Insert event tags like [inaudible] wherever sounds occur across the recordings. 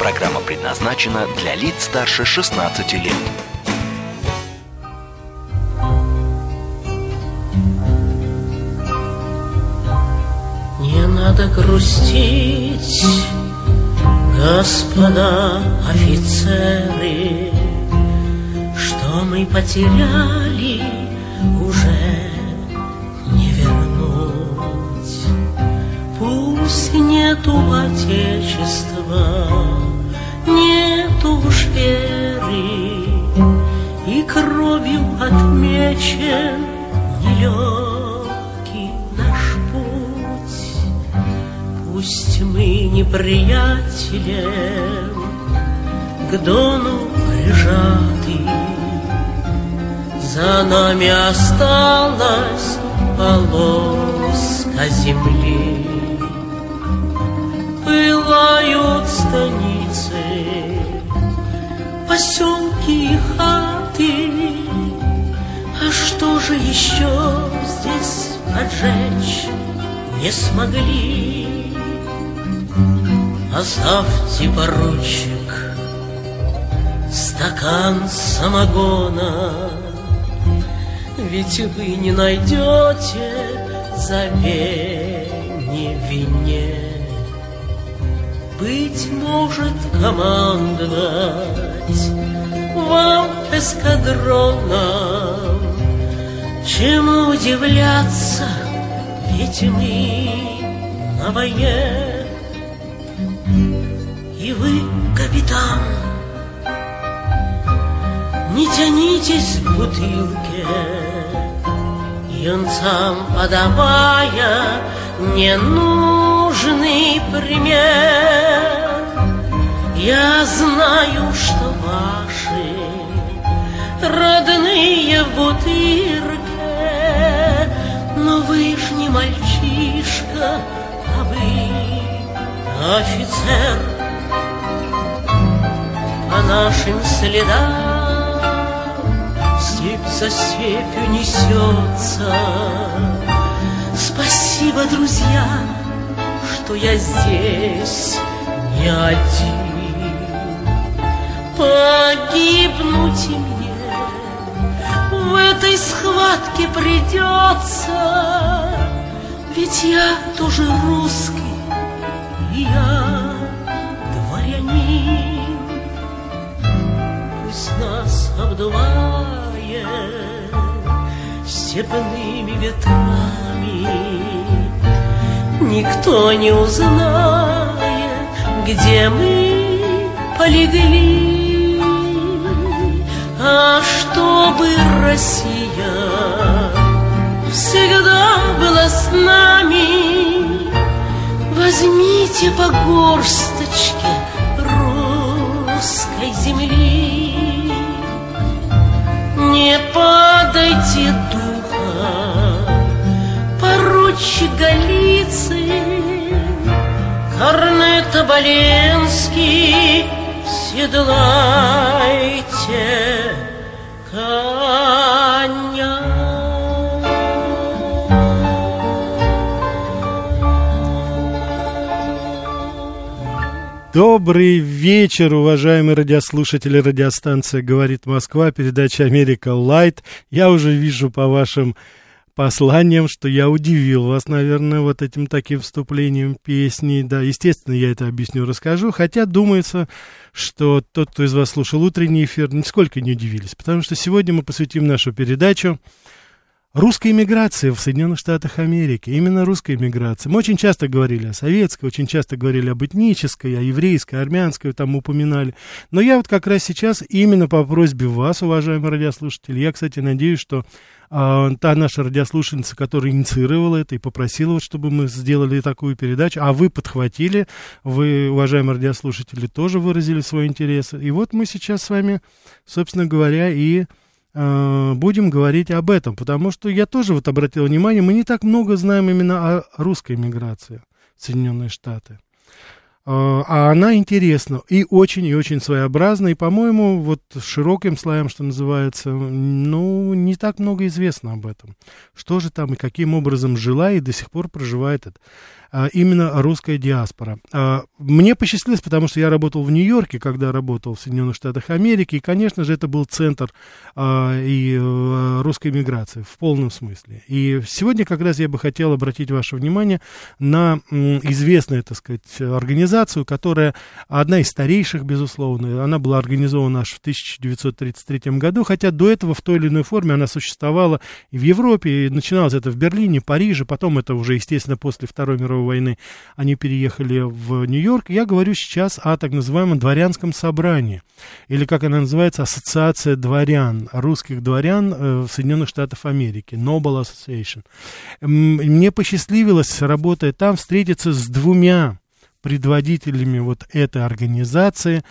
Программа предназначена для лиц старше 16 лет. Не надо грустить, господа офицеры, Что мы потеряли, уже не вернуть. Пусть нету Отечества, нету уж веры, И кровью отмечен нелегкий наш путь. Пусть мы неприятелем к дону прижаты, За нами осталась полоска земли. Пылают станицы, поселки и хаты, А что же еще здесь поджечь не смогли? Оставьте, поручик, стакан самогона, Ведь вы не найдете замене вине. Быть может, командовать вам эскадроном, Чему удивляться, ведь мы на войне. И вы, капитан, не тянитесь к бутылке, Юнцам подавая ненужный пример. Я знаю, что ваши родные в бутырке, Но вы ж не мальчишка, а вы офицер. По нашим следам степь за степью несется. Спасибо, друзья, что я здесь не один. Погибнуть мне в этой схватке придется, Ведь я тоже русский, я дворянин. Пусть нас обдувает степными ветрами, Никто не узнает, где мы полегли. А чтобы Россия всегда была с нами, Возьмите по горсточке русской земли. Не падайте духа, поручик Голицын, Корнет Оболенский, седлайте коня. Добрый вечер, уважаемые радиослушатели. Радиостанция «Говорит Москва», передача «Америка Лайт». Я уже вижу по вашим посланиям, что я удивил вас, наверное, вот этим таким вступлением песни. Да, естественно, я это объясню, расскажу. Хотя думается, что тот, кто из вас слушал утренний эфир, нисколько не удивились. Потому что сегодня мы посвятим нашу передачу Русская иммиграция в Соединенных Штатах Америки, именно русская иммиграция. Мы очень часто говорили о советской, очень часто говорили об этнической, о еврейской, армянской, там упоминали. Но я вот как раз сейчас именно по просьбе вас, уважаемые радиослушатели, я, кстати, надеюсь, что а, та наша радиослушательница, которая инициировала это и попросила, вот, чтобы мы сделали такую передачу, а вы подхватили, вы, уважаемые радиослушатели, тоже выразили свой интерес. И вот мы сейчас с вами, собственно говоря, и будем говорить об этом, потому что я тоже вот обратил внимание, мы не так много знаем именно о русской миграции в Соединенные Штаты. Э, а она интересна и очень и очень своеобразна, и, по-моему, вот широким слоям, что называется, ну, не так много известно об этом. Что же там и каким образом жила и до сих пор проживает это. А, именно русская диаспора. А, мне посчастливилось, потому что я работал в Нью-Йорке, когда работал в Соединенных Штатах Америки, и, конечно же, это был центр а, и э, русской миграции в полном смысле. И сегодня как раз я бы хотел обратить ваше внимание на известную, так сказать, организацию, которая одна из старейших, безусловно, она была организована аж в 1933 году, хотя до этого в той или иной форме она существовала и в Европе, и начиналось это в Берлине, Париже, потом это уже, естественно, после Второй мировой мировой войны, они переехали в Нью-Йорк. Я говорю сейчас о так называемом дворянском собрании, или как она называется, Ассоциация дворян, русских дворян э, в Соединенных Штатах Америки, Noble Association. Мне посчастливилось, работая там, встретиться с двумя предводителями вот этой организации,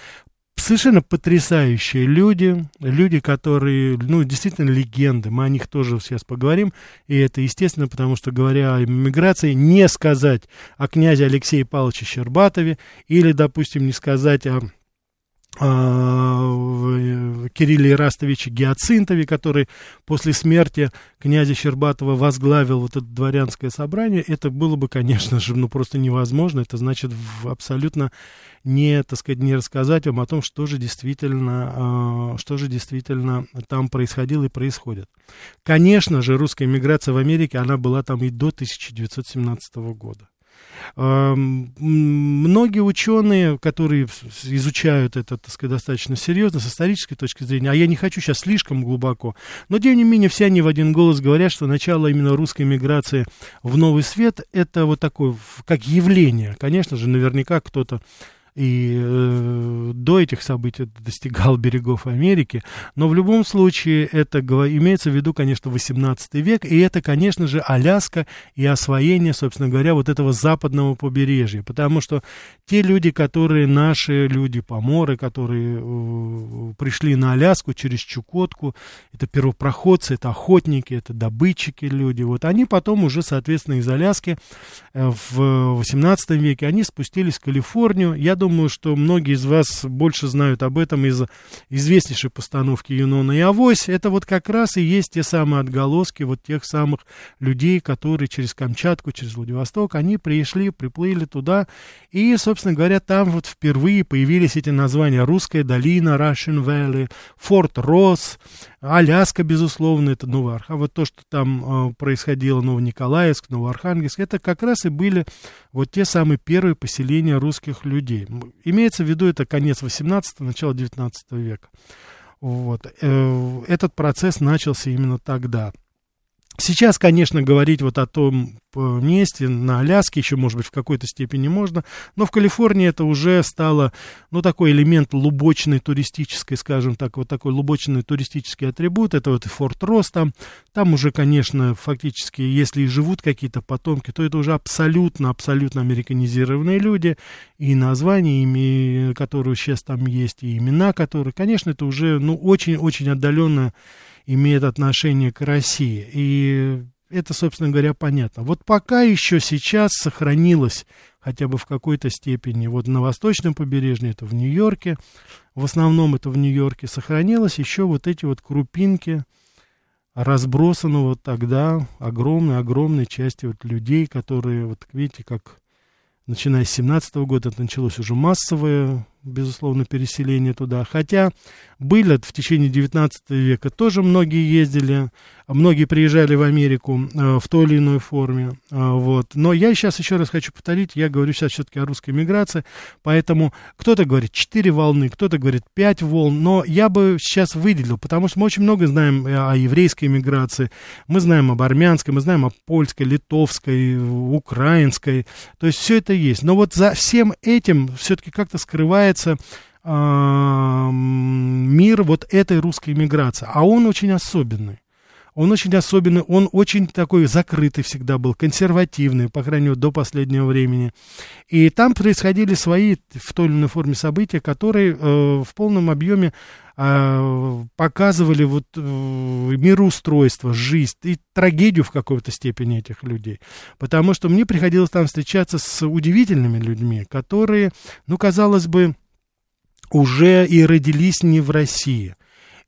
совершенно потрясающие люди, люди, которые, ну, действительно легенды, мы о них тоже сейчас поговорим, и это естественно, потому что, говоря о миграции, не сказать о князе Алексее Павловиче Щербатове, или, допустим, не сказать о Кирилле Ирастовиче Гиацинтове, который после смерти князя Щербатова возглавил вот это дворянское собрание, это было бы, конечно же, ну просто невозможно. Это значит абсолютно не, так сказать, не рассказать вам о том, что же действительно, а, что же действительно там происходило и происходит. Конечно же, русская миграция в Америке, она была там и до 1917 года. Многие ученые, которые изучают это, так сказать, достаточно серьезно, с исторической точки зрения, а я не хочу сейчас слишком глубоко, но, тем не менее, все они в один голос говорят, что начало именно русской миграции в новый свет, это вот такое, как явление. Конечно же, наверняка кто-то и э, до этих событий достигал [laughs] берегов Америки, но в любом случае это имеется в виду, конечно, 18 век, и это, конечно же, Аляска и освоение, собственно говоря, вот этого западного побережья, потому что те люди, которые наши люди, поморы, которые э, пришли на Аляску через Чукотку, это первопроходцы, это охотники, это добытчики люди, вот они потом уже, соответственно, из Аляски э, в 18 веке, они спустились в Калифорнию, я думаю, что многие из вас больше знают об этом из известнейшей постановки Юнона и Авось. Это вот как раз и есть те самые отголоски вот тех самых людей, которые через Камчатку, через Владивосток, они пришли, приплыли туда. И, собственно говоря, там вот впервые появились эти названия. Русская долина, Russian Valley, Форт Росс, Аляска, безусловно, это Новоархангельск. А вот то, что там э, происходило, Новониколаевск, Новоархангельск, это как раз и были вот те самые первые поселения русских людей. Имеется в виду это конец 18 начало 19 века. Вот. Э, этот процесс начался именно тогда. Сейчас, конечно, говорить вот о том месте, на Аляске еще, может быть, в какой-то степени можно, но в Калифорнии это уже стало, ну, такой элемент лубочной туристической, скажем так, вот такой лубочный туристический атрибут, это вот Форт Росс там, там уже, конечно, фактически, если и живут какие-то потомки, то это уже абсолютно, абсолютно американизированные люди, и названия, ими, которые сейчас там есть, и имена, которые, конечно, это уже, ну, очень-очень отдаленно имеет отношение к России. И это, собственно говоря, понятно. Вот пока еще сейчас сохранилось хотя бы в какой-то степени, вот на восточном побережье, это в Нью-Йорке, в основном это в Нью-Йорке, сохранилось еще вот эти вот крупинки разбросанного тогда огромной-огромной части вот людей, которые, вот видите, как начиная с 17 года это началось уже массовое, безусловно, переселение туда. Хотя были в течение 19 века, тоже многие ездили, многие приезжали в Америку э, в той или иной форме. Э, вот. Но я сейчас еще раз хочу повторить, я говорю сейчас все-таки о русской миграции, поэтому кто-то говорит 4 волны, кто-то говорит 5 волн, но я бы сейчас выделил, потому что мы очень много знаем о еврейской миграции, мы знаем об армянской, мы знаем о польской, литовской, украинской, то есть все это есть. Но вот за всем этим все-таки как-то скрывается э, мир вот этой русской миграции, а он очень особенный. Он очень особенный, он очень такой закрытый всегда был, консервативный, по крайней мере, до последнего времени. И там происходили свои в той или иной форме события, которые э, в полном объеме э, показывали вот э, мироустройство, жизнь и трагедию в какой-то степени этих людей. Потому что мне приходилось там встречаться с удивительными людьми, которые, ну, казалось бы, уже и родились не в России.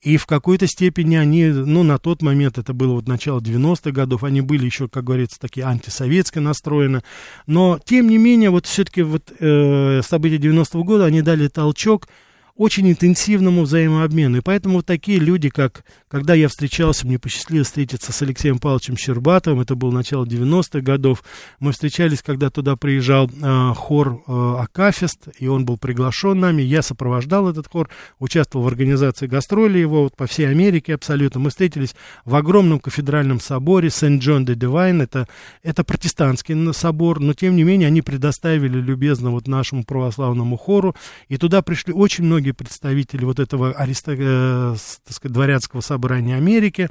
И в какой-то степени они, ну, на тот момент, это было вот начало 90-х годов, они были еще, как говорится, такие антисоветски настроены. Но, тем не менее, вот все-таки вот э, события 90-го года, они дали толчок очень интенсивному взаимообмену. И поэтому вот такие люди, как когда я встречался, мне посчастливилось встретиться с Алексеем Павловичем Щербатовым, это было начало 90-х годов, мы встречались, когда туда приезжал э, хор э, Акафист, и он был приглашен нами, я сопровождал этот хор, участвовал в организации гастроли его вот, по всей Америке абсолютно. Мы встретились в огромном кафедральном соборе Saint John the Divine, это, это протестантский собор, но тем не менее они предоставили любезно вот нашему православному хору, и туда пришли очень многие многие представители вот этого аристо, э, так сказать, дворянского собрания Америки.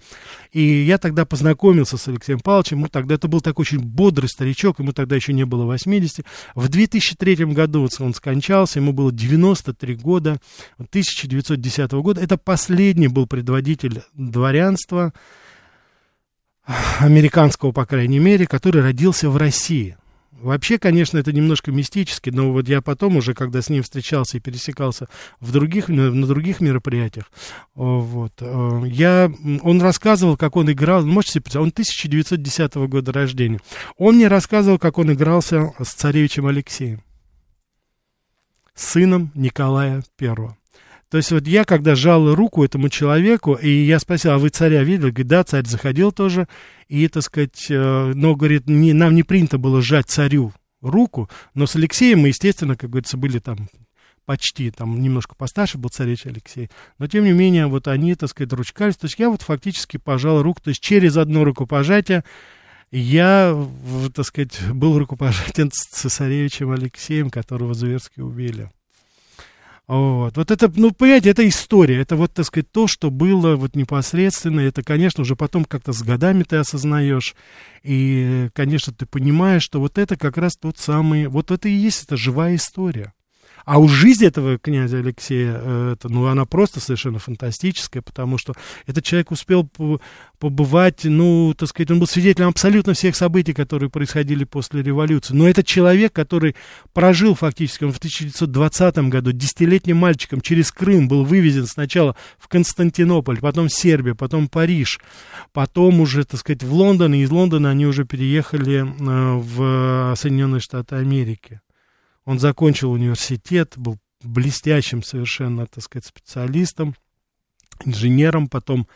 И я тогда познакомился с Алексеем Павловичем. Ему тогда это был такой очень бодрый старичок, ему тогда еще не было 80. В 2003 году он скончался, ему было 93 года, 1910 года. Это последний был предводитель дворянства, американского, по крайней мере, который родился в России. Вообще, конечно, это немножко мистически, но вот я потом уже, когда с ним встречался и пересекался в других, на других мероприятиях, вот, э, я, он рассказывал, как он играл, можете себе представить, он 1910 года рождения. Он мне рассказывал, как он игрался с царевичем Алексеем, сыном Николая Первого. То есть вот я, когда жал руку этому человеку, и я спросил, а вы царя видели? Говорит, да, царь заходил тоже, и, так сказать, э, но, говорит, не, нам не принято было сжать царю руку, но с Алексеем мы, естественно, как говорится, были там почти, там, немножко постарше был царевич Алексей, но, тем не менее, вот они, так сказать, ручкались, то есть я вот фактически пожал руку, то есть через одно рукопожатие я, так сказать, был рукопожатен с цесаревичем Алексеем, которого зверски убили. Вот. вот это, ну, понимаете, это история, это вот, так сказать, то, что было вот непосредственно, это, конечно, уже потом как-то с годами ты осознаешь, и, конечно, ты понимаешь, что вот это как раз тот самый, вот это и есть, это живая история. А у жизни этого князя Алексея, э, это, ну, она просто совершенно фантастическая, потому что этот человек успел побывать, ну, так сказать, он был свидетелем абсолютно всех событий, которые происходили после революции. Но этот человек, который прожил фактически, он в 1920 году десятилетним мальчиком через Крым был вывезен сначала в Константинополь, потом в Сербию, потом Париж, потом уже, так сказать, в Лондон, и из Лондона они уже переехали э, в Соединенные Штаты Америки. Он закончил университет, был блестящим совершенно, так сказать, специалистом, инженером, потом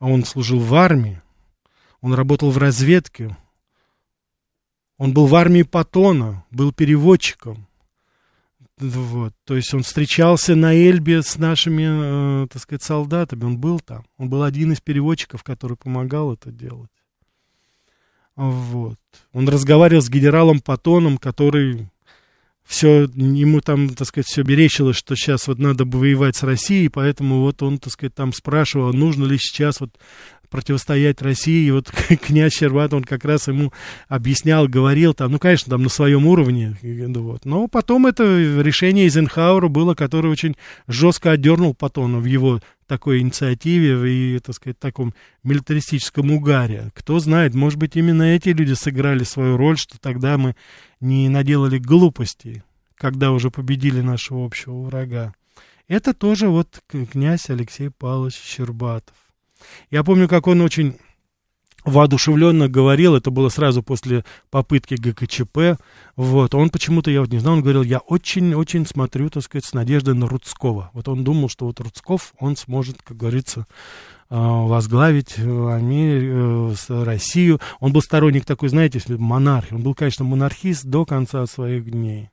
он служил в армии, он работал в разведке, он был в армии Патона, был переводчиком. Вот, то есть он встречался на Эльбе с нашими, э, так сказать, солдатами, он был там. Он был один из переводчиков, который помогал это делать. Вот. Он разговаривал с генералом Патоном, который все, ему там, так сказать, все мерещилось, что сейчас вот надо бы воевать с Россией, поэтому вот он, так сказать, там спрашивал, нужно ли сейчас вот противостоять России, и вот [laughs] князь Щербат, он как раз ему объяснял, говорил там, ну, конечно, там на своем уровне, вот. но потом это решение Эйзенхауэра было, которое очень жестко отдернул Патона в его такой инициативе и, так сказать, таком милитаристическом угаре. Кто знает, может быть, именно эти люди сыграли свою роль, что тогда мы не наделали глупостей, когда уже победили нашего общего врага. Это тоже вот князь Алексей Павлович Щербатов. Я помню, как он очень воодушевленно говорил, это было сразу после попытки ГКЧП, вот, он почему-то, я вот не знаю, он говорил, я очень-очень смотрю, так сказать, с надеждой на Рудского. Вот он думал, что вот Рудсков, он сможет, как говорится, а, возглавить Америку, э, Россию. Он был сторонник такой, знаете, монархии. Он был, конечно, монархист до конца своих дней.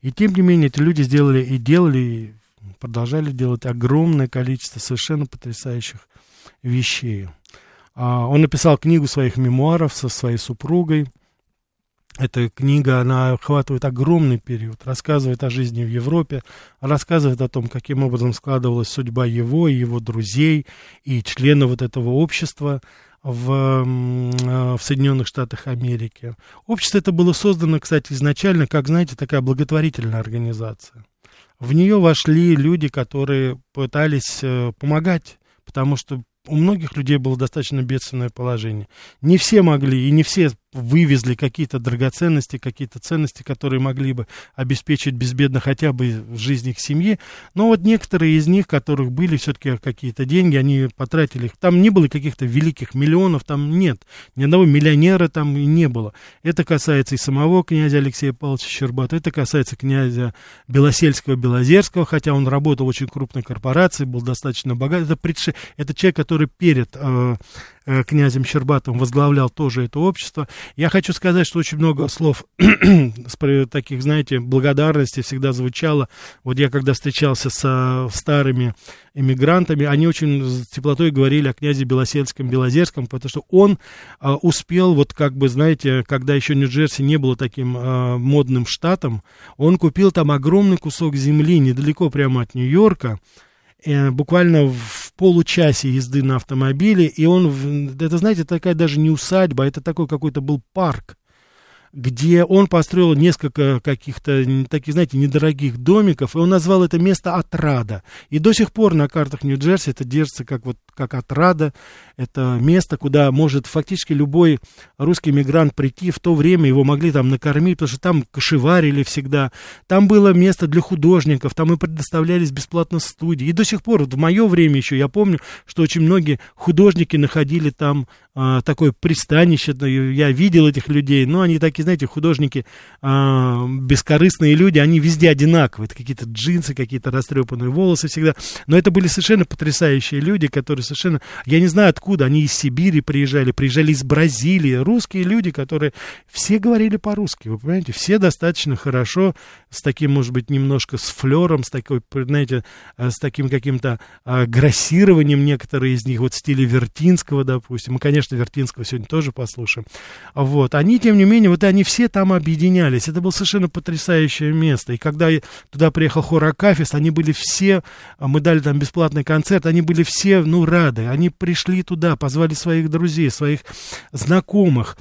И тем не менее, эти люди сделали и делали, и продолжали делать огромное количество совершенно потрясающих вещей. А, он написал книгу своих мемуаров со своей супругой. Эта книга, она охватывает огромный период, рассказывает о жизни в Европе, рассказывает о том, каким образом складывалась судьба его и его друзей, и членов вот этого общества в, а, в Соединенных Штатах Америки. Общество это было создано, кстати, изначально, как, знаете, такая благотворительная организация. В нее вошли люди, которые пытались э, помогать, потому что у многих людей было достаточно бедственное положение. Не все могли и не все вывезли какие-то драгоценности, какие-то ценности, которые могли бы обеспечить безбедно хотя бы жизнь их семьи. Но вот некоторые из них, которых были все-таки какие-то деньги, они потратили их. Там не было каких-то великих миллионов, там нет. Ни одного миллионера там и не было. Это касается и самого князя Алексея Павловича Щербата, это касается князя Белосельского-Белозерского, хотя он работал в очень крупной корпорации, был достаточно богат. Это, предше... это человек, который перед э, Э, князем Щербатовым возглавлял тоже это общество. Я хочу сказать, что очень много слов [clears throat] таких, знаете, благодарности всегда звучало. Вот я когда встречался со старыми эмигрантами, они очень с теплотой говорили о князе Белосельском, Белозерском, потому что он а, успел, вот как бы, знаете, когда еще Нью-Джерси не было таким а, модным штатом, он купил там огромный кусок земли недалеко прямо от Нью-Йорка, э, буквально в получасе езды на автомобиле, и он, это, знаете, такая даже не усадьба, это такой какой-то был парк, где он построил несколько каких-то таких, знаете, недорогих домиков, и он назвал это место Отрада. И до сих пор на картах Нью-Джерси это держится как вот как Отрада. Это место, куда может фактически любой русский мигрант прийти. В то время его могли там накормить, потому что там кошеварили всегда. Там было место для художников, там и предоставлялись бесплатно студии. И до сих пор, вот в мое время еще, я помню, что очень многие художники находили там а, такое пристанище. Я видел этих людей, но они такие, знаете, художники, а, бескорыстные люди, они везде одинаковые. Это какие-то джинсы, какие-то растрепанные волосы всегда. Но это были совершенно потрясающие люди, которые совершенно... Я не знаю откуда, они из Сибири приезжали, приезжали из Бразилии. Русские люди, которые все говорили по-русски, вы понимаете? Все достаточно хорошо, с таким, может быть, немножко с флером, с такой, знаете, э, с таким каким-то а, грассированием некоторые из них, вот в стиле Вертинского, допустим. Мы, конечно, Вертинского сегодня тоже послушаем. Вот. Они, тем не менее, вот они все там объединялись. Это было совершенно потрясающее место. И когда туда приехал хор Акафист, они были все, а, мы дали там бесплатный концерт, они были все, ну, рады. Они пришли туда, позвали своих друзей, своих знакомых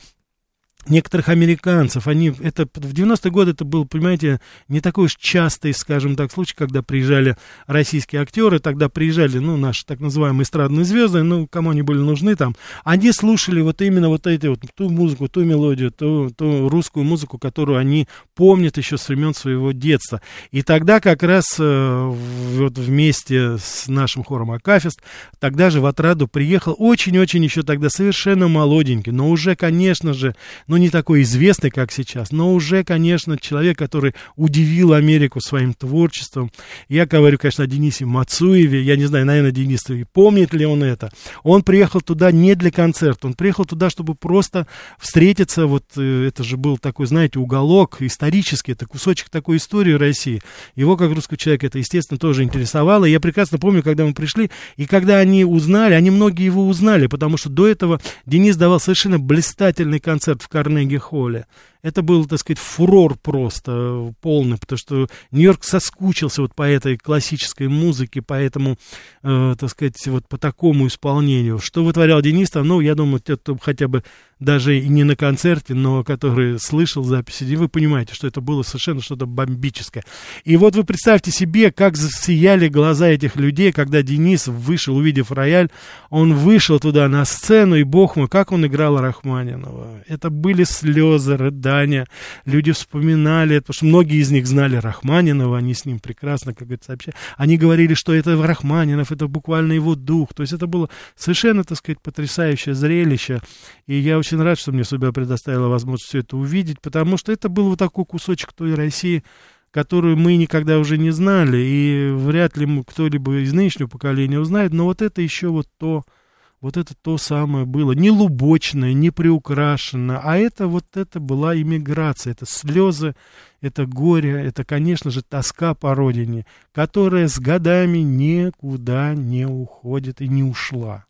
некоторых американцев, они, это, в 90-е годы это был, понимаете, не такой уж частый, скажем так, случай, когда приезжали российские актеры, тогда приезжали, ну, наши так называемые эстрадные звезды, ну, кому они были нужны там, они слушали вот именно вот эти вот, ту музыку, ту мелодию, ту, ту русскую музыку, которую они помнят еще с времен своего детства. И тогда как раз э, вот вместе с нашим хором Акафист, тогда же в Отраду приехал очень-очень еще тогда совершенно молоденький, но уже, конечно же, ну, не такой известный, как сейчас, но уже, конечно, человек, который удивил Америку своим творчеством. Я говорю, конечно, о Денисе Мацуеве, я не знаю, наверное, Денис, помнит ли он это. Он приехал туда не для концерта, он приехал туда, чтобы просто встретиться, вот э, это же был такой, знаете, уголок исторический, это кусочек такой истории России. Его, как русского человека, это, естественно, тоже интересовало. Я прекрасно помню, когда мы пришли, и когда они узнали, они многие его узнали, потому что до этого Денис давал совершенно блистательный концерт в Кар Карнеги-холле. Это был, так сказать, фурор просто э, полный, потому что Нью-Йорк соскучился вот по этой классической музыке, по этому, э, так сказать, вот по такому исполнению. Что вытворял Денис там, ну, я думаю, это хотя бы даже и не на концерте, но который слышал записи, вы понимаете, что это было совершенно что-то бомбическое. И вот вы представьте себе, как засияли глаза этих людей, когда Денис вышел, увидев рояль, он вышел туда на сцену, и, бог мой, как он играл Рахманинова. Это были слезы, рыдания издания, люди вспоминали, потому что многие из них знали Рахманинова, они с ним прекрасно, как говорится, общались. Они говорили, что это Рахманинов, это буквально его дух. То есть это было совершенно, так сказать, потрясающее зрелище. И я очень рад, что мне судьба предоставила возможность все это увидеть, потому что это был вот такой кусочек той России, которую мы никогда уже не знали, и вряд ли кто-либо из нынешнего поколения узнает, но вот это еще вот то, вот это то самое было, не лубочное, не приукрашено, а это вот это была иммиграция, это слезы, это горе, это, конечно же, тоска по родине, которая с годами никуда не уходит и не ушла.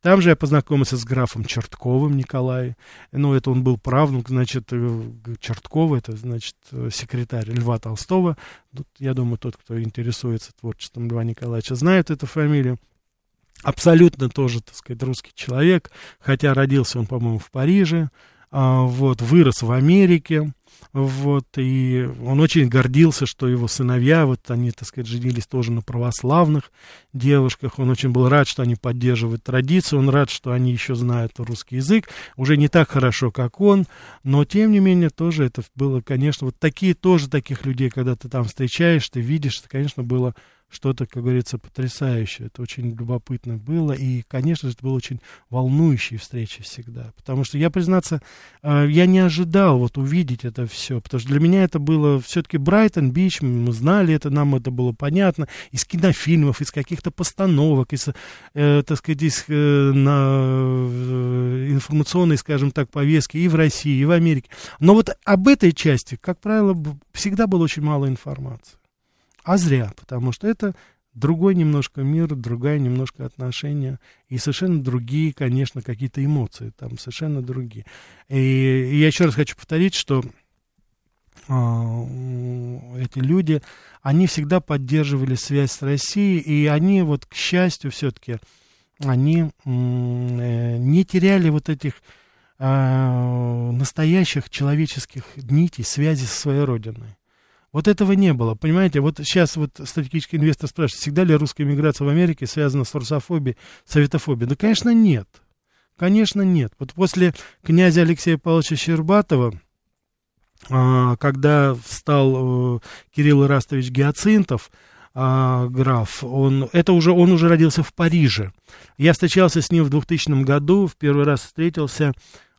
Там же я познакомился с графом Чертковым Николаем. Ну, это он был правнук, значит, э, Черткова, это, значит, секретарь Льва Толстого. Тут, я думаю, тот, кто интересуется творчеством Льва Николаевича, знает эту фамилию. Абсолютно тоже, так сказать, русский человек, хотя родился он, по-моему, в Париже, а, вот, вырос в Америке, вот, и он очень гордился, что его сыновья, вот они, так сказать, женились тоже на православных девушках. Он очень был рад, что они поддерживают традицию, он рад, что они еще знают русский язык. Уже не так хорошо, как он, но, тем не менее, тоже это было, конечно, вот такие тоже таких людей, когда ты там встречаешь, ты видишь, это, конечно, было что-то, как говорится, потрясающее. Это очень любопытно было. И, конечно же, это было очень волнующие встречи всегда. Потому что я, признаться, э, я не ожидал вот увидеть это все. Потому что для меня это было все-таки Брайтон-Бич, мы знали это, нам это было понятно. Из кинофильмов, из каких-то постановок, из, э, так сказать, из э, на, э, информационной, скажем так, повестки и в России, и в Америке. Но вот об этой части, как правило, всегда было очень мало информации. А зря, потому что это другой немножко мир, другая немножко отношения и совершенно другие, конечно, какие-то эмоции там совершенно другие. И, и я еще раз хочу повторить, что эти люди, они всегда поддерживали связь с Россией, и они вот, к счастью, все-таки, они э, не теряли вот этих э, настоящих человеческих нитей связи со своей родиной. Вот этого не было, понимаете? Вот сейчас вот стратегический инвестор спрашивает, всегда ли русская миграция в Америке связана с русофобией, советофобией? Да, конечно, нет. Конечно, нет. Вот после князя Алексея Павловича Щербатова, а, когда встал э, Кирилл Ирастович Гиацинтов, а, граф, он, это уже, он уже родился в Париже. Я встречался с ним в 2000 году, в первый раз встретился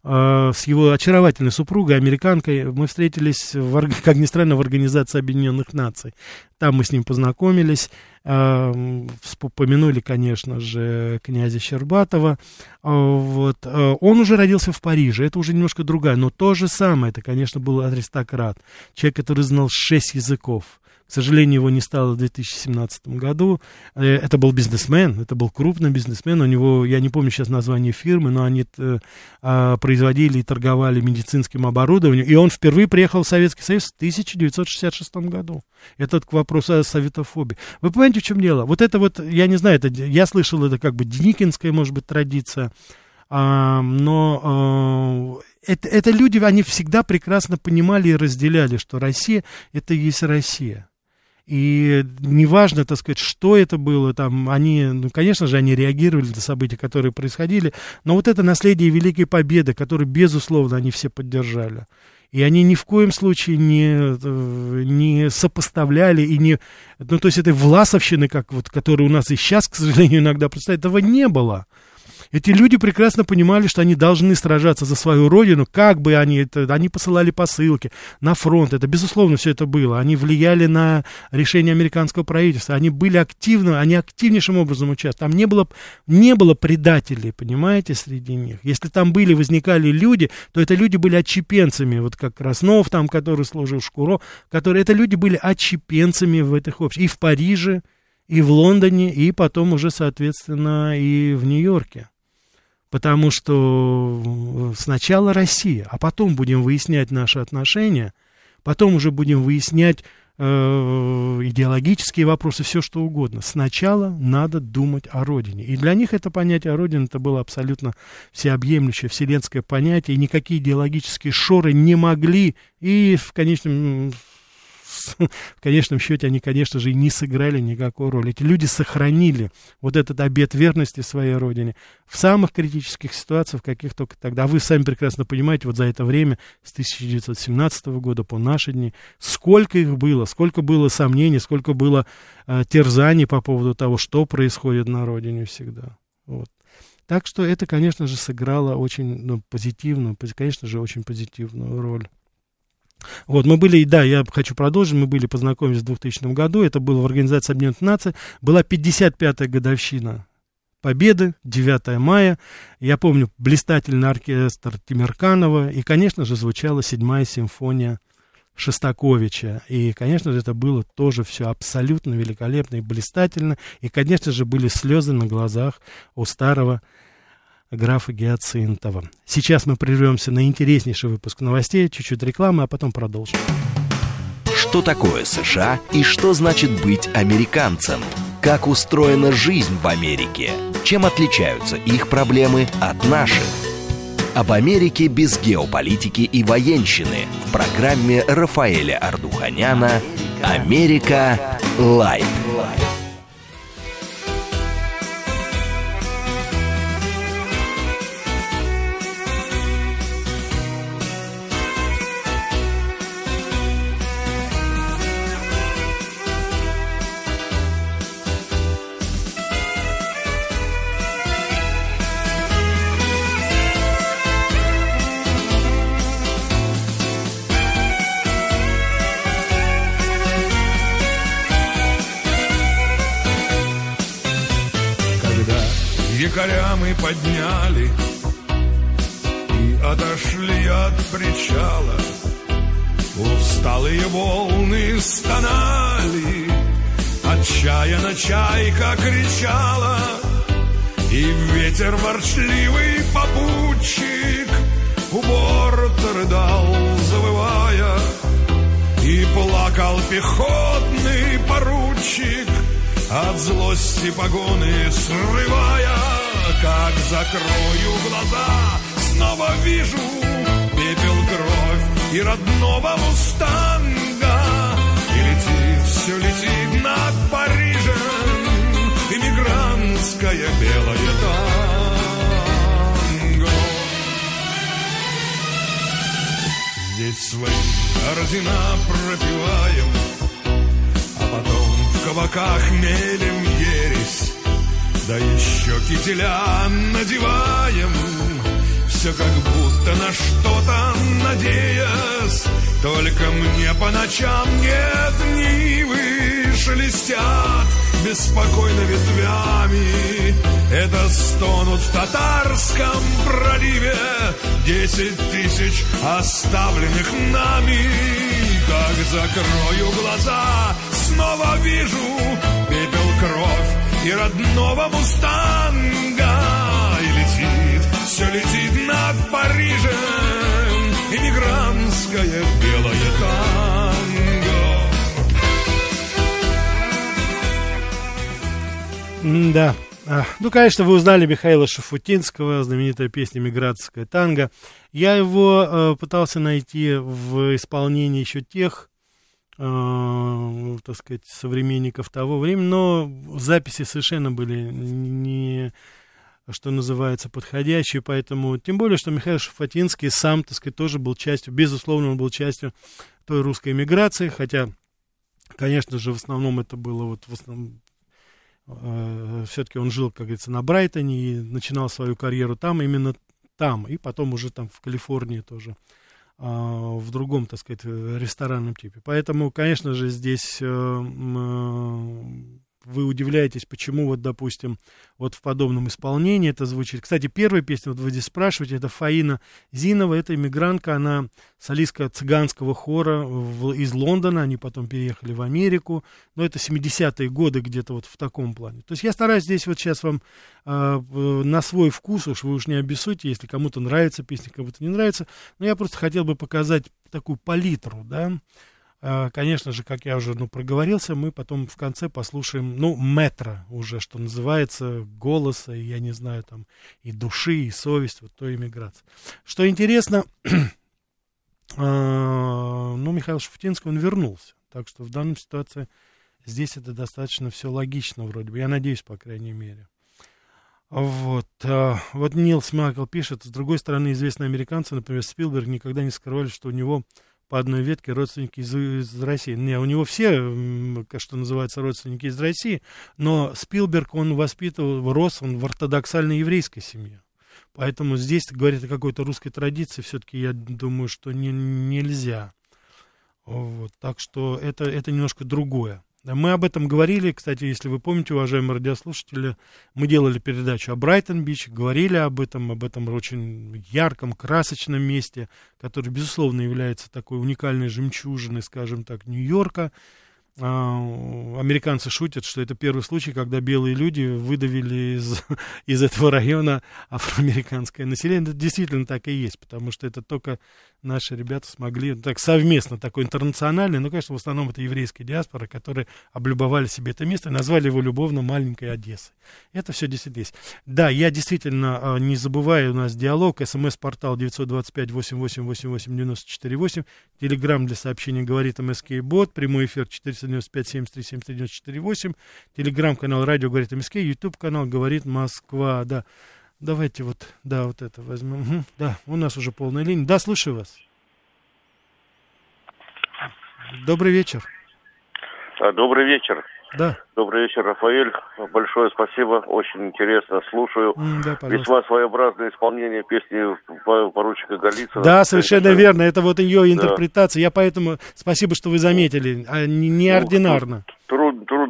с его очаровательной супругой, американкой, мы встретились, в, [laughs] как ни странно, в Организации Объединенных Наций. Там мы с ним познакомились, э, вспомянули, конечно же, князя Щербатова. Э, вот. Он уже родился в Париже, это уже немножко другая, но то же самое, это, конечно, был аристократ, человек, который знал шесть языков. К сожалению, его не стало в 2017 году. Э, это был бизнесмен, это был крупный бизнесмен. У него, я не помню сейчас название фирмы, но они э, а, производили и торговали медицинским оборудованием. И он впервые приехал в Советский Союз в 1966 году. Это к вопросу о советофобии. Вы понимаете, в чем дело? Вот это вот, я не знаю, это, я слышал, это как бы деникинская, может быть, традиция. А, но а, это, это люди, они всегда прекрасно понимали и разделяли, что Россия это и есть Россия. И неважно, так сказать, что это было, там, они, ну, конечно же, они реагировали на события, которые происходили, но вот это наследие Великой Победы, которое, безусловно, они все поддержали. И они ни в коем случае не, э, не сопоставляли и не... Ну, то есть этой власовщины, как вот, которая у нас и сейчас, к сожалению, иногда представляет, этого не было. Эти люди прекрасно понимали, что они должны сражаться за свою родину, как бы они это, они посылали посылки на фронт, это безусловно все это было, они влияли на решение американского правительства, они были активны, они активнейшим образом участвовали, там не было, не было предателей, понимаете, среди них. Если там были, возникали люди, то это люди были отчепенцами, вот как Краснов там, который служил Шкуро, которые, это люди были отчепенцами в этих обществах, и в Париже, и в Лондоне, и потом уже, соответственно, и в Нью-Йорке потому что э, сначала Россия, а потом будем выяснять наши отношения, потом уже будем выяснять э, идеологические вопросы, все что угодно. Сначала надо думать о родине. И для них это понятие о родине это было абсолютно всеобъемлющее, вселенское понятие, и никакие идеологические шоры не могли и в конечном в конечном счете они, конечно же, и не сыграли никакой роли. Эти люди сохранили вот этот обет верности своей родине в самых критических ситуациях, каких только тогда. А вы сами прекрасно понимаете, вот за это время, с 1917 года по наши дни, сколько их было, сколько было сомнений, сколько было э, терзаний по поводу того, что происходит на родине всегда. Вот. Так что это, конечно же, сыграло очень ну, позитивную, конечно же, очень позитивную роль. Вот, мы были, да, я хочу продолжить, мы были познакомились в 2000 году, это было в Организации Объединенных Наций, была 55-я годовщина Победы, 9 мая. Я помню блистательный оркестр Тимирканова, и, конечно же, звучала седьмая симфония Шостаковича. И, конечно же, это было тоже все абсолютно великолепно и блистательно. И, конечно же, были слезы на глазах у старого графа Гиацинтова. Сейчас мы прервемся на интереснейший выпуск новостей, чуть-чуть рекламы, а потом продолжим. Что такое США и что значит быть американцем? Как устроена жизнь в Америке? Чем отличаются их проблемы от наших? Об Америке без геополитики и военщины в программе Рафаэля Ардуханяна «Америка. Лайт». Якоря мы подняли И отошли от причала. Усталые волны стонали Отчаянно чайка кричала И ветер ворчливый попутчик У борта рыдал, завывая И плакал пехотный поручик от злости погоны срывая, как закрою глаза, снова вижу пепел кровь и родного мустанга. И летит, все летит над Парижем, иммигрантская белая танго. Здесь свои ордена пропиваем, а потом в кабаках мелем ересь, да еще кителя надеваем, все как будто на что-то надеясь, только мне по ночам нет нивы, шелестят беспокойно ветвями. Это стонут в татарском проливе. Десять тысяч оставленных нами. Как закрою глаза, снова вижу и родного мустанга. И летит, все летит над Парижем. Иммигрантское белое танго. Да, а, ну, конечно, вы узнали Михаила Шафутинского, знаменитая песня «Миграцкая танго». Я его э, пытался найти в исполнении еще тех э, так сказать, современников того времени, но записи совершенно были не, что называется, подходящие, поэтому, тем более, что Михаил Шафатинский сам, так сказать, тоже был частью, безусловно, он был частью той русской эмиграции, хотя, конечно же, в основном это было вот в основном э, все-таки он жил, как говорится, на Брайтоне и начинал свою карьеру там, именно там, и потом уже там в Калифорнии тоже. А, в другом, так сказать, ресторанном типе. Поэтому, конечно же, здесь э, э, вы удивляетесь, почему вот, допустим, вот в подобном исполнении это звучит. Кстати, первая песня, вот вы здесь спрашиваете, это Фаина Зинова, это иммигрантка, она солистка цыганского хора в, из Лондона, они потом переехали в Америку, но это 70-е годы где-то вот в таком плане. То есть я стараюсь здесь вот сейчас вам э, на свой вкус, уж вы уж не обессудьте, если кому-то нравится песня, кому-то не нравится, но я просто хотел бы показать такую палитру, да, а, конечно же, как я уже ну, проговорился, мы потом в конце послушаем, ну, метро уже, что называется, голоса, я не знаю, там, и души, и совесть, вот той иммиграции. Что интересно, а, [clears throat] ну, Михаил Шафутинский, он вернулся. Так что в данной ситуации здесь это достаточно все логично вроде бы. Я надеюсь, по крайней мере. Вот, а, вот Нилс Майкл пишет, с другой стороны, известные американцы, например, Спилберг, никогда не скрывали, что у него по одной ветке родственники из, из России. Не, у него все, что называется, родственники из России, но Спилберг, он воспитывал, рос он в ортодоксальной еврейской семье. Поэтому здесь говорит о какой-то русской традиции, все-таки я думаю, что не, нельзя. Вот, так что это, это немножко другое. Мы об этом говорили, кстати, если вы помните, уважаемые радиослушатели, мы делали передачу о Брайтон-Бич, говорили об этом, об этом очень ярком, красочном месте, который, безусловно, является такой уникальной жемчужиной, скажем так, Нью-Йорка. А, американцы шутят, что это первый случай, когда белые люди выдавили из, [laughs] из этого района афроамериканское население. Это действительно так и есть, потому что это только наши ребята смогли, так совместно, такой интернациональный, но, конечно, в основном это еврейская диаспора, которые облюбовали себе это место и назвали его любовно маленькой Одессой. Это все действительно есть. Да, я действительно а, не забываю, у нас диалог, смс-портал 925-8888-94-8, телеграмм для сообщений говорит МСК Бот, прямой эфир 495-73-73-94-8, телеграм-канал радио говорит МСК, YouTube канал говорит Москва, да. Давайте вот, да, вот это возьмем. Да, у нас уже полная линия. Да, слушаю вас. Добрый вечер. Добрый вечер. Да. Добрый вечер, Рафаэль. Большое спасибо. Очень интересно слушаю. Да, Весьма своеобразное исполнение песни поручика Голицына. Да, совершенно это... верно. Это вот ее интерпретация. Да. Я поэтому... Спасибо, что вы заметили. А не, неординарно. Ну,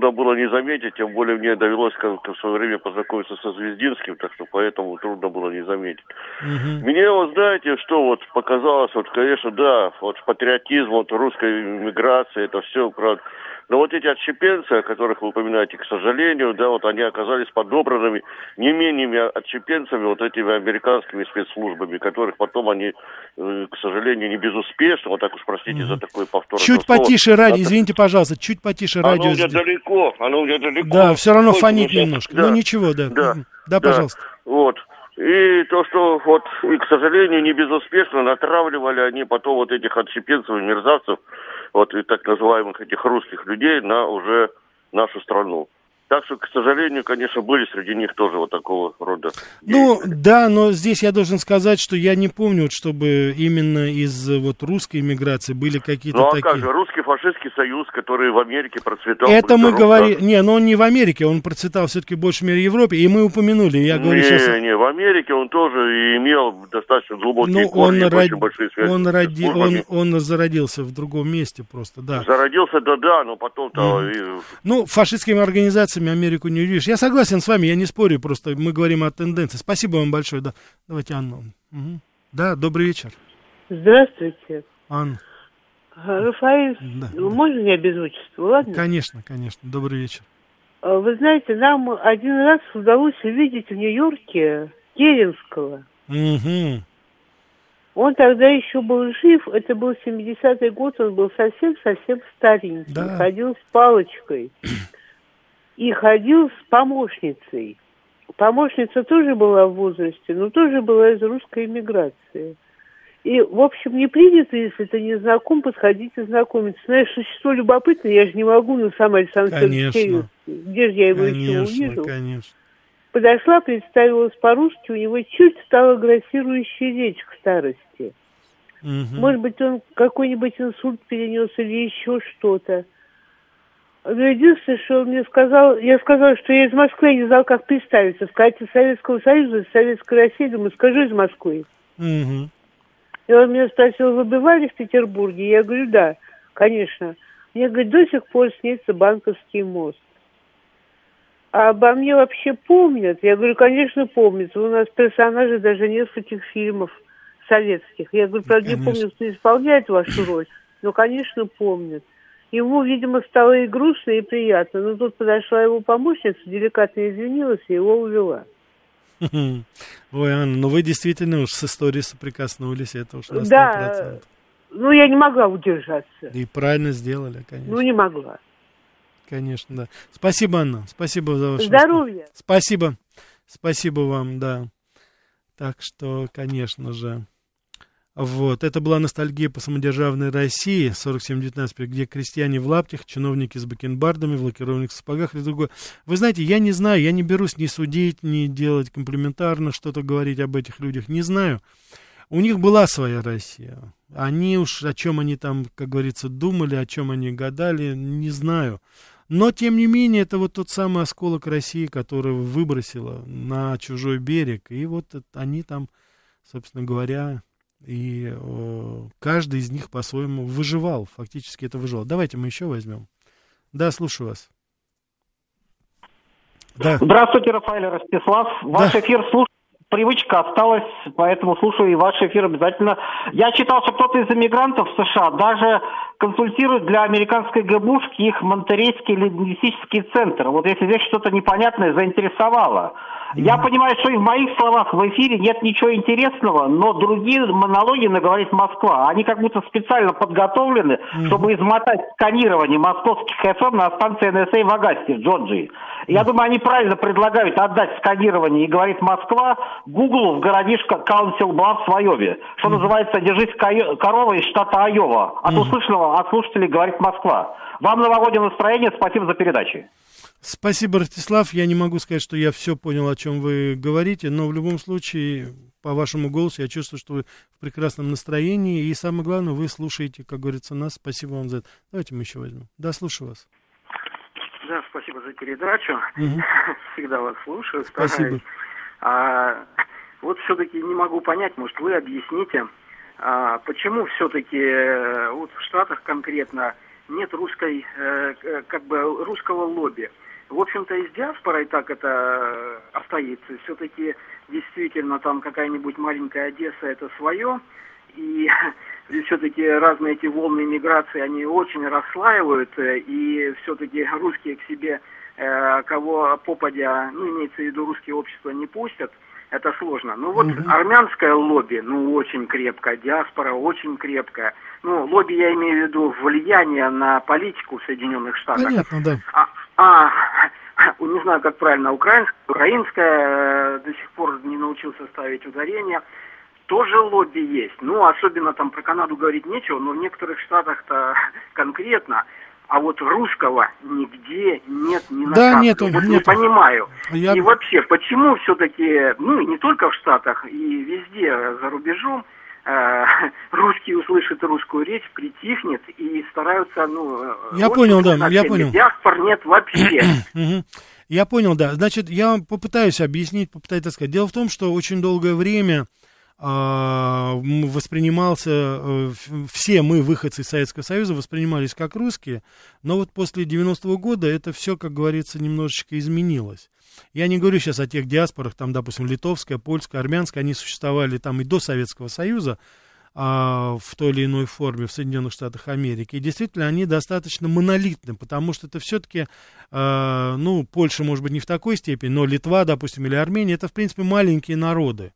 трудно было не заметить, тем более мне довелось как в свое время познакомиться со Звездинским, так что поэтому трудно было не заметить. Угу. Мне вот знаете, что вот показалось, вот, конечно, да, вот патриотизм, вот русская миграция, это все, правда, но вот эти отщепенцы, о которых вы упоминаете, к сожалению, да, вот они оказались подобранными не менее отщепенцами вот этими американскими спецслужбами, которых потом они, э, к сожалению, не безуспешно, вот так уж простите mm-hmm. за такой повтор. Чуть потише радио, извините, пожалуйста, чуть потише оно радио. Оно у меня далеко, оно у меня далеко. Да, все равно фонит немножко, да. ну ничего, да. Да, да, пожалуйста. Вот. И то, что вот, и, к сожалению, не безуспешно натравливали они потом вот этих отщепенцев и мерзавцев, вот и так называемых этих русских людей на уже нашу страну. Так что, к сожалению, конечно, были среди них тоже вот такого рода. Ну, да, но здесь я должен сказать, что я не помню, чтобы именно из вот русской иммиграции были какие-то ну, а такие... как же, русский фашистский союз, который в Америке процветал. Это мы говорим... Не, но он не в Америке, он процветал все-таки больше в мире Европе, и мы упомянули, я говорю не, сейчас... Не, в Америке он тоже имел достаточно глубокие ну, корни, он род... очень большие связи. Он, роди... он, он зародился в другом месте просто, да. Зародился, да-да, но потом-то... Mm. И... Ну, фашистскими организациями Америку не удивишь. Я согласен с вами, я не спорю, просто мы говорим о тенденции. Спасибо вам большое, да. Давайте Анну. Угу. Да, добрый вечер. Здравствуйте. Анна. Рафаэль, Да. ну, можно не без отчества, ладно? Конечно, конечно. Добрый вечер. А, Вы знаете, нам один раз удалось увидеть в Нью-Йорке Керенского. Угу. Он тогда еще был жив, это был 70-й год, он был совсем-совсем старенький. Да. Ходил с палочкой. [clears throat] И ходил с помощницей. Помощница тоже была в возрасте, но тоже была из русской эмиграции. И, в общем, не принято, если ты не знаком, подходить и знакомиться. Знаешь, существо любопытное, я же не могу, ну, сам Александр. Сергеевич, где же я его еще Конечно, увижу? конечно. Подошла, представилась по-русски, у него чуть стала грассирующая речь к старости. Мгм. Может быть, он какой-нибудь инсульт перенес или еще что-то. Но единственное, что он мне сказал, я сказала, что я из Москвы, я не знала, как представиться. Сказать из Советского Союза, из Советской России, думаю, скажу из Москвы. Мгм. И он меня спросил, вы бывали в Петербурге? Я говорю, да, конечно. Мне, говорит, до сих пор снится банковский мост. А обо мне вообще помнят? Я говорю, конечно, помнят. У нас персонажи даже нескольких фильмов советских. Я говорю, правда, не помню, кто исполняет вашу роль, но, конечно, помнят. Ему, видимо, стало и грустно, и приятно. Но тут подошла его помощница, деликатно извинилась и его увела. [laughs] Ой, Анна, ну вы действительно уж с историей соприкоснулись, это уж на 100%. Да, ну, я не могла удержаться. И правильно сделали, конечно. Ну, не могла. Конечно, да. Спасибо, Анна. Спасибо за ваше Здоровья. Спасибо. Спасибо вам, да. Так что, конечно же. Вот, это была ностальгия по самодержавной России, 47-19, где крестьяне в лаптях, чиновники с бакенбардами, в лакированных сапогах и другое. Вы знаете, я не знаю, я не берусь ни судить, ни делать комплементарно что-то говорить об этих людях, не знаю. У них была своя Россия. Они уж, о чем они там, как говорится, думали, о чем они гадали, не знаю. Но, тем не менее, это вот тот самый осколок России, который выбросила на чужой берег. И вот они там, собственно говоря, и э, каждый из них по-своему выживал, фактически это выживал. Давайте мы еще возьмем. Да, слушаю вас. Да. Здравствуйте, Рафаэль Ростислав. Ваш да. эфир слушаю привычка осталась, поэтому слушаю и ваш эфир обязательно. Я читал, что кто-то из иммигрантов в США даже консультирует для американской ГБУшки их Монтерейский лингвистический центр. Вот если здесь что-то непонятное заинтересовало. Я понимаю, что и в моих словах в эфире нет ничего интересного, но другие монологи наговорит Москва. Они как будто специально подготовлены, чтобы измотать сканирование московских ФМ на станции НСА в Агасте, в Джорджии. Я думаю, они правильно предлагают отдать сканирование и говорит Москва Гуглу в городишко Каунсил Блав в Айове. Что называется, держись корова из штата Айова. От услышанного от слушателей говорит Москва. Вам новогоднее настроение, спасибо за передачи. Спасибо, Ростислав. Я не могу сказать, что я все понял, о чем вы говорите, но в любом случае, по вашему голосу, я чувствую, что вы в прекрасном настроении. И самое главное, вы слушаете, как говорится, нас. Спасибо вам за это. Давайте мы еще возьмем. Да, слушаю вас. Да, спасибо за передачу. Угу. [laughs] Всегда вас слушаю. Спасибо. А, вот все-таки не могу понять, может, вы объясните, а, почему все-таки э, вот в Штатах конкретно нет русской, э, как бы русского лобби. В общем-то, и с диаспорой так это э, остается. Все-таки действительно там какая-нибудь маленькая Одесса это свое. И [laughs] все-таки разные эти волны миграции, они очень расслаивают. И все-таки русские к себе, кого попадя, ну, имеется в виду русские общества, не пустят это сложно. Ну вот угу. армянское лобби, ну очень крепкое, диаспора очень крепкая. Ну, лобби я имею в виду влияние на политику в Соединенных Штатах. Понятно, да. А, а [laughs] не знаю, как правильно, украинское, украинское, до сих пор не научился ставить ударение. Тоже лобби есть. Ну, особенно там про Канаду говорить нечего, но в некоторых штатах-то [laughs] конкретно. А вот русского нигде нет ни на Да, шаг. нету, вот нету. не понимаю. Я... И вообще, почему все-таки, ну, и не только в Штатах, и везде за рубежом, э, [laughs] русский услышит русскую речь, притихнет и стараются, ну... Э, я понял, да, я понял. Диаспор нет вообще. [clears throat] Я понял, да. Значит, я вам попытаюсь объяснить, попытаюсь сказать. Дело в том, что очень долгое время воспринимался, э, все мы, выходцы из Советского Союза, воспринимались как русские, но вот после 90-го года это все, как говорится, немножечко изменилось. Я не говорю сейчас о тех диаспорах, там, допустим, литовская, польская, армянская, они существовали там и до Советского Союза, а, в той или иной форме в Соединенных Штатах Америки. И действительно, они достаточно монолитны, потому что это все-таки, а, ну, Польша, может быть, не в такой степени, но Литва, допустим, или Армения, это, в принципе, маленькие народы.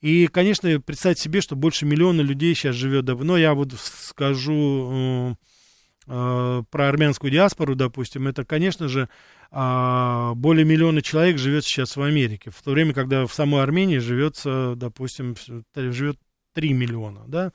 И, конечно, представить себе, что больше миллиона людей сейчас живет. Но я вот скажу э, э, про армянскую диаспору, допустим, это, конечно же, э, более миллиона человек живет сейчас в Америке, в то время, когда в самой Армении живется, допустим, живет 3 миллиона, да.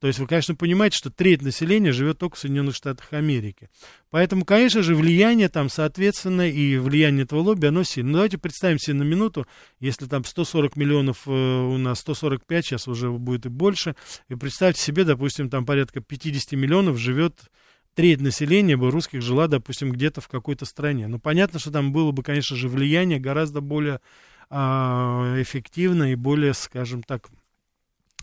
То есть вы, конечно, понимаете, что треть населения живет только в Соединенных Штатах Америки. Поэтому, конечно же, влияние там, соответственно, и влияние этого лобби, оно сильно. Но давайте представим себе на минуту, если там 140 миллионов э, у нас, 145, сейчас уже будет и больше, и представьте себе, допустим, там порядка 50 миллионов живет треть населения бы русских жила, допустим, где-то в какой-то стране. Ну, понятно, что там было бы, конечно же, влияние гораздо более э, эффективно и более, скажем так,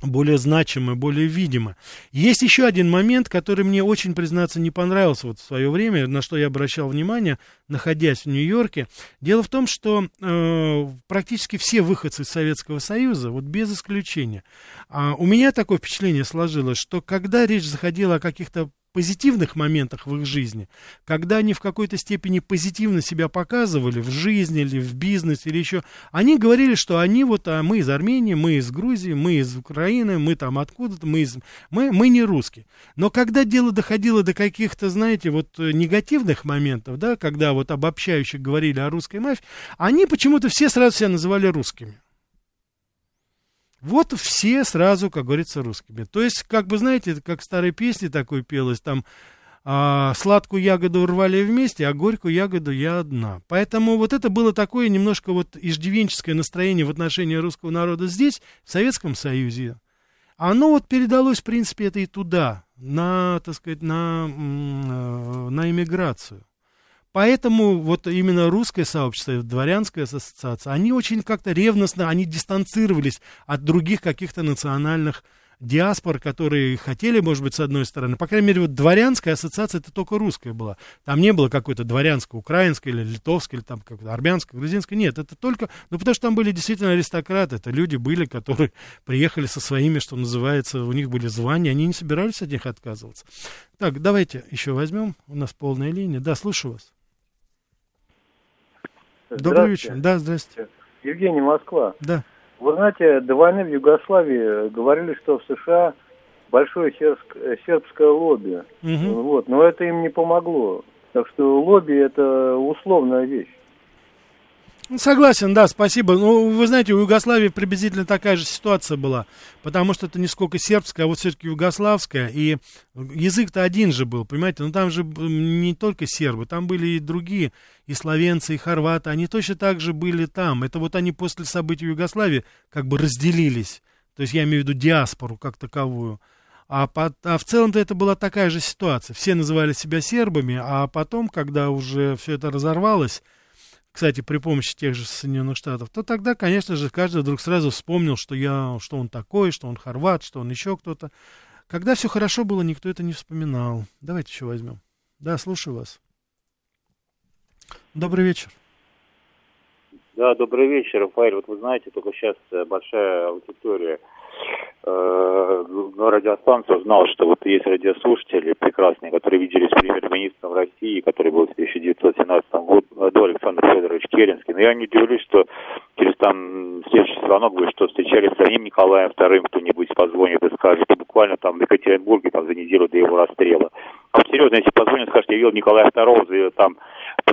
более значимо, более видимо. Есть еще один момент, который мне очень, признаться, не понравился вот в свое время, на что я обращал внимание, находясь в Нью-Йорке. Дело в том, что э, практически все выходцы из Советского Союза, вот без исключения, э, у меня такое впечатление сложилось, что когда речь заходила о каких-то позитивных моментах в их жизни, когда они в какой-то степени позитивно себя показывали в жизни или в бизнесе или еще, они говорили, что они вот, а мы из Армении, мы из Грузии, мы из Украины, мы там откуда-то, мы, из, мы, мы не русские. Но когда дело доходило до каких-то, знаете, вот негативных моментов, да, когда вот обобщающих говорили о русской мафии, они почему-то все сразу себя называли русскими. Вот все сразу, как говорится, русскими. То есть, как бы, знаете, как в старой песне такой пелось, там, а, сладкую ягоду рвали вместе, а горькую ягоду я одна. Поэтому вот это было такое немножко вот иждивенческое настроение в отношении русского народа здесь, в Советском Союзе. Оно вот передалось, в принципе, это и туда, на, так сказать, на, э, на иммиграцию. Поэтому вот именно русское сообщество, дворянская ассоциация, они очень как-то ревностно, они дистанцировались от других каких-то национальных диаспор, которые хотели, может быть, с одной стороны, по крайней мере, вот дворянская ассоциация это только русская была. Там не было какой-то дворянской, украинской или литовской, или там как-то армянской, грузинской. Нет, это только, ну, потому что там были действительно аристократы, это люди были, которые [laughs] приехали со своими, что называется, у них были звания, они не собирались от них отказываться. Так, давайте еще возьмем, у нас полная линия. Да, слушаю вас. Добрый вечер. Да, здравствуйте. Евгений, Москва. Да. Вы знаете, до войны в Югославии говорили, что в США большое сербск, сербское лобби. Угу. Вот, но это им не помогло. Так что лобби это условная вещь. Ну, согласен, да, спасибо. Ну, вы знаете, у Югославии приблизительно такая же ситуация была, потому что это не сколько сербская, а вот все-таки югославская, и язык-то один же был, понимаете, ну там же не только сербы, там были и другие, и словенцы, и хорваты, они точно так же были там. Это вот они после событий в Югославии как бы разделились, то есть я имею в виду диаспору как таковую. А, по, а в целом-то это была такая же ситуация. Все называли себя сербами, а потом, когда уже все это разорвалось, кстати, при помощи тех же Соединенных Штатов, то тогда, конечно же, каждый вдруг сразу вспомнил, что я, что он такой, что он хорват, что он еще кто-то. Когда все хорошо было, никто это не вспоминал. Давайте еще возьмем. Да, слушаю вас. Добрый вечер. Да, добрый вечер, Рафаэль. Вот вы знаете, только сейчас э, большая аудитория э, на радиостанцию знал, что вот есть радиослушатели прекрасные, которые виделись с премьер-министром России, который был в 1917 году, Александр Федорович Керенский. Но я не удивлюсь, что через там следующий звонок будет, что встречались с самим Николаем II, кто-нибудь позвонит и скажет, и буквально там в Екатеринбурге там, за неделю до его расстрела. А серьезно, если позвонит, скажет, я видел Николая II, там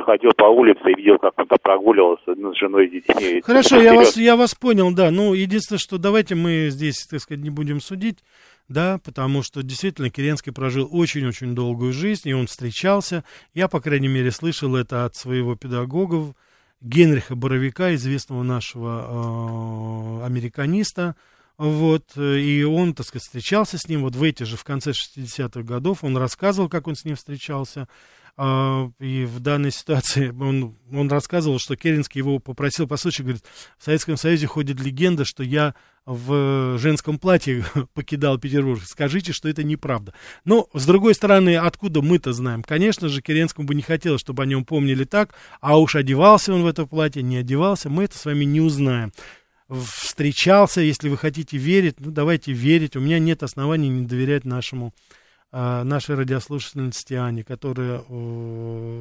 проходил по улице и видел, как он там прогуливался с женой и детьми. Хорошо, я вас, я вас понял, да. Ну, единственное, что давайте мы здесь, так сказать, не будем судить, да, потому что действительно Керенский прожил очень-очень долгую жизнь, и он встречался. Я, по крайней мере, слышал это от своего педагога Генриха Боровика, известного нашего э, американиста, вот, и он, так сказать, встречался с ним вот в эти же, в конце 60-х годов, он рассказывал, как он с ним встречался, и в данной ситуации [laughs] он, он рассказывал, что Керенский его попросил, по сути, говорит, в Советском Союзе ходит легенда, что я в женском платье [laughs] покидал Петербург. Скажите, что это неправда. Но, с другой стороны, откуда мы-то знаем? Конечно же, Керенскому бы не хотелось, чтобы о нем помнили так, а уж одевался он в это платье, не одевался, мы это с вами не узнаем. Встречался, если вы хотите верить, ну давайте верить. У меня нет оснований не доверять нашему а, нашей радиослушательнице Ане, которая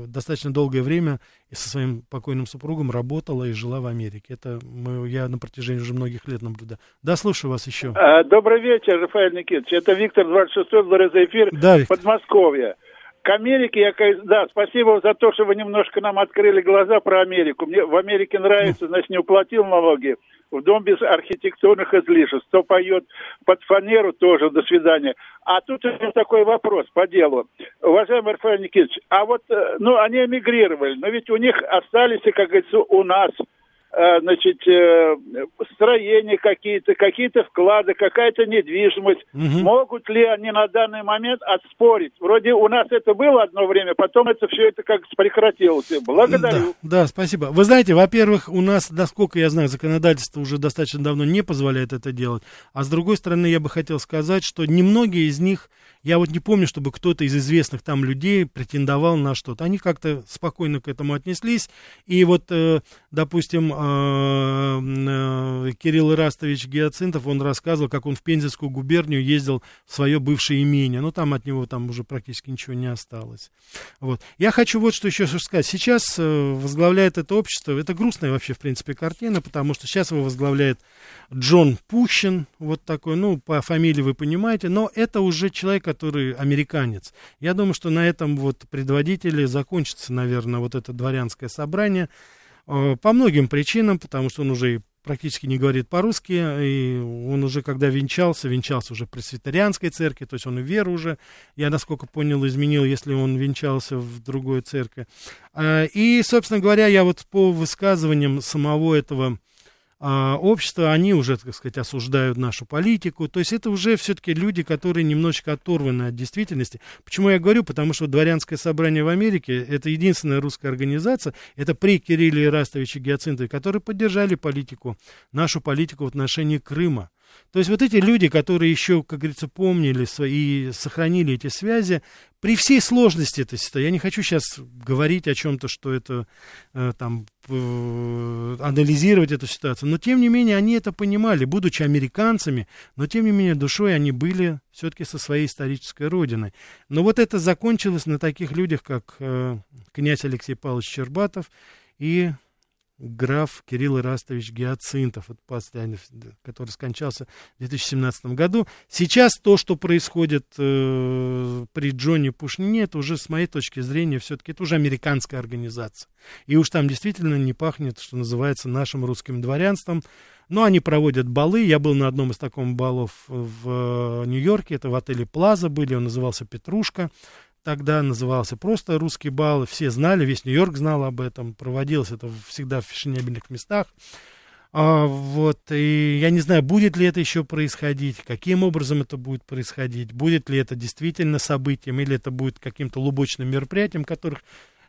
достаточно долгое время со своим покойным супругом работала и жила в Америке. Это мы, я на протяжении уже многих лет наблюдаю. Да, слушаю вас еще. А, добрый вечер, Рафаэль Никитич. Это Виктор 26 благодаря за эфир да, Подмосковье. К Америке я, да, спасибо за то, что вы немножко нам открыли глаза про Америку. Мне в Америке нравится, значит, не уплатил налоги в дом без архитектурных излишеств. Кто поет под фанеру, тоже до свидания. А тут такой вопрос по делу. Уважаемый Рафаэль Никитич, а вот, э, ну, они эмигрировали, но ведь у них остались, как говорится, у нас значит, э, строения какие-то, какие-то вклады, какая-то недвижимость. Угу. Могут ли они на данный момент отспорить? Вроде у нас это было одно время, потом это все это как прекратилось. Благодарю. Да, да, спасибо. Вы знаете, во-первых, у нас, насколько я знаю, законодательство уже достаточно давно не позволяет это делать. А с другой стороны, я бы хотел сказать, что немногие из них я вот не помню, чтобы кто-то из известных там людей претендовал на что-то. Они как-то спокойно к этому отнеслись. И вот, э, допустим, э, э, Кирилл Ирастович Геоцинтов, он рассказывал, как он в Пензенскую губернию ездил в свое бывшее имение. Но там от него там уже практически ничего не осталось. Вот. Я хочу вот что еще сказать. Сейчас возглавляет это общество, это грустная вообще, в принципе, картина, потому что сейчас его возглавляет Джон Пущин, вот такой, ну, по фамилии вы понимаете, но это уже человек, который американец. Я думаю, что на этом вот предводителе закончится, наверное, вот это дворянское собрание э, по многим причинам, потому что он уже и практически не говорит по-русски, и он уже, когда венчался, венчался уже в пресвитерианской церкви, то есть он и веру уже, я, насколько понял, изменил, если он венчался в другой церкви. А, и, собственно говоря, я вот по высказываниям самого этого общества, они уже, так сказать, осуждают нашу политику. То есть это уже все-таки люди, которые немножечко оторваны от действительности. Почему я говорю? Потому что дворянское собрание в Америке это единственная русская организация, это при Кирилле Ирастовиче Гиацинтове, которые поддержали политику, нашу политику в отношении Крыма. То есть вот эти люди, которые еще, как говорится, помнили свои, сохранили эти связи, при всей сложности этой ситуации, я не хочу сейчас говорить о чем-то, что это э, там э, анализировать эту ситуацию, но тем не менее они это понимали, будучи американцами, но тем не менее душой они были все-таки со своей исторической родиной. Но вот это закончилось на таких людях, как э, князь Алексей Павлович Щербатов и граф Кирилл Ирастович Гиацинтов, вот последний, который скончался в 2017 году. Сейчас то, что происходит э, при Джонни Пушнине, это уже, с моей точки зрения, все-таки это уже американская организация. И уж там действительно не пахнет, что называется, нашим русским дворянством. Но они проводят балы. Я был на одном из таких балов в Нью-Йорке. Это в отеле Плаза были. Он назывался «Петрушка» тогда назывался просто «Русский бал». Все знали, весь Нью-Йорк знал об этом. Проводилось это всегда в фешенебельных местах. А, вот, и я не знаю, будет ли это еще происходить, каким образом это будет происходить, будет ли это действительно событием, или это будет каким-то лубочным мероприятием, которых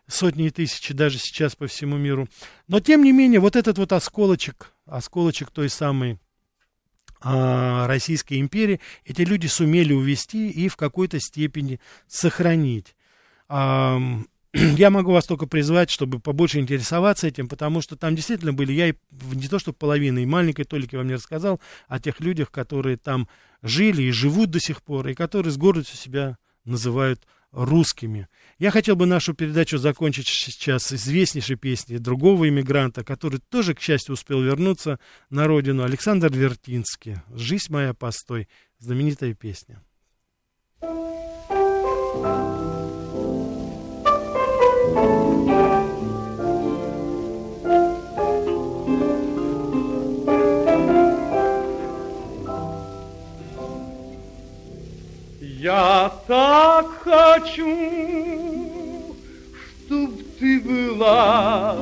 сотни и тысячи даже сейчас по всему миру. Но, тем не менее, вот этот вот осколочек, осколочек той самой а, Российской империи, эти люди сумели увести и в какой-то степени сохранить. [clears throat] Я могу вас только призвать, чтобы побольше интересоваться этим, потому что там действительно были, я и не то что половиной, маленькой толики вам не рассказал о тех людях, которые там жили и живут до сих пор, и которые с гордостью себя называют русскими. Я хотел бы нашу передачу закончить сейчас известнейшей песней другого иммигранта, который тоже, к счастью, успел вернуться на родину, Александр Вертинский. «Жизнь моя постой», знаменитая песня. Я так хочу, чтоб ты была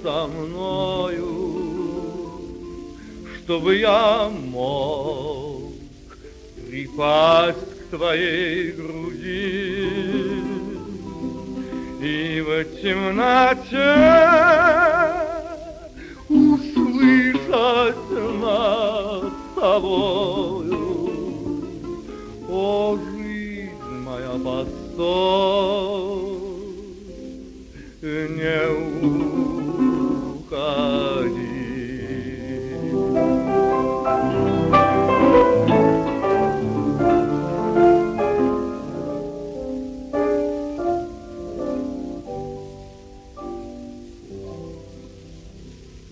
со мною, чтобы я мог припасть к твоей груди. И в темноте услышать над тобою о, жизнь моя, постой, не уходи.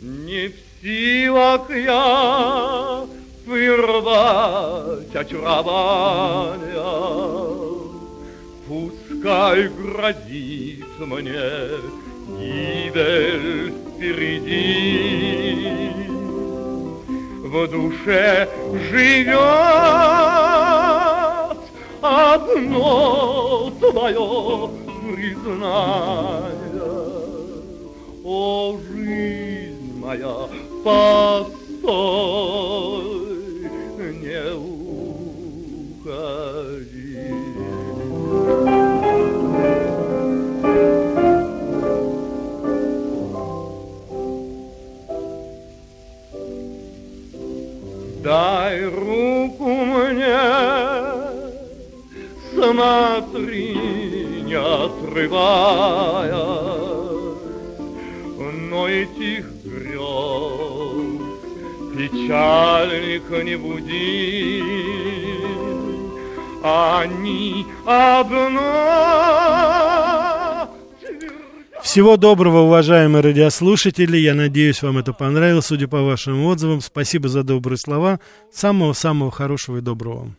Не в силах я вырвать очарования. Пускай грозит мне гибель впереди. В душе живет одно твое признание. О, жизнь моя, постой, смотри, не отрывая, но этих грез печальных не буди, они одна. Всего доброго, уважаемые радиослушатели. Я надеюсь, вам это понравилось, судя по вашим отзывам. Спасибо за добрые слова. Самого-самого хорошего и доброго вам.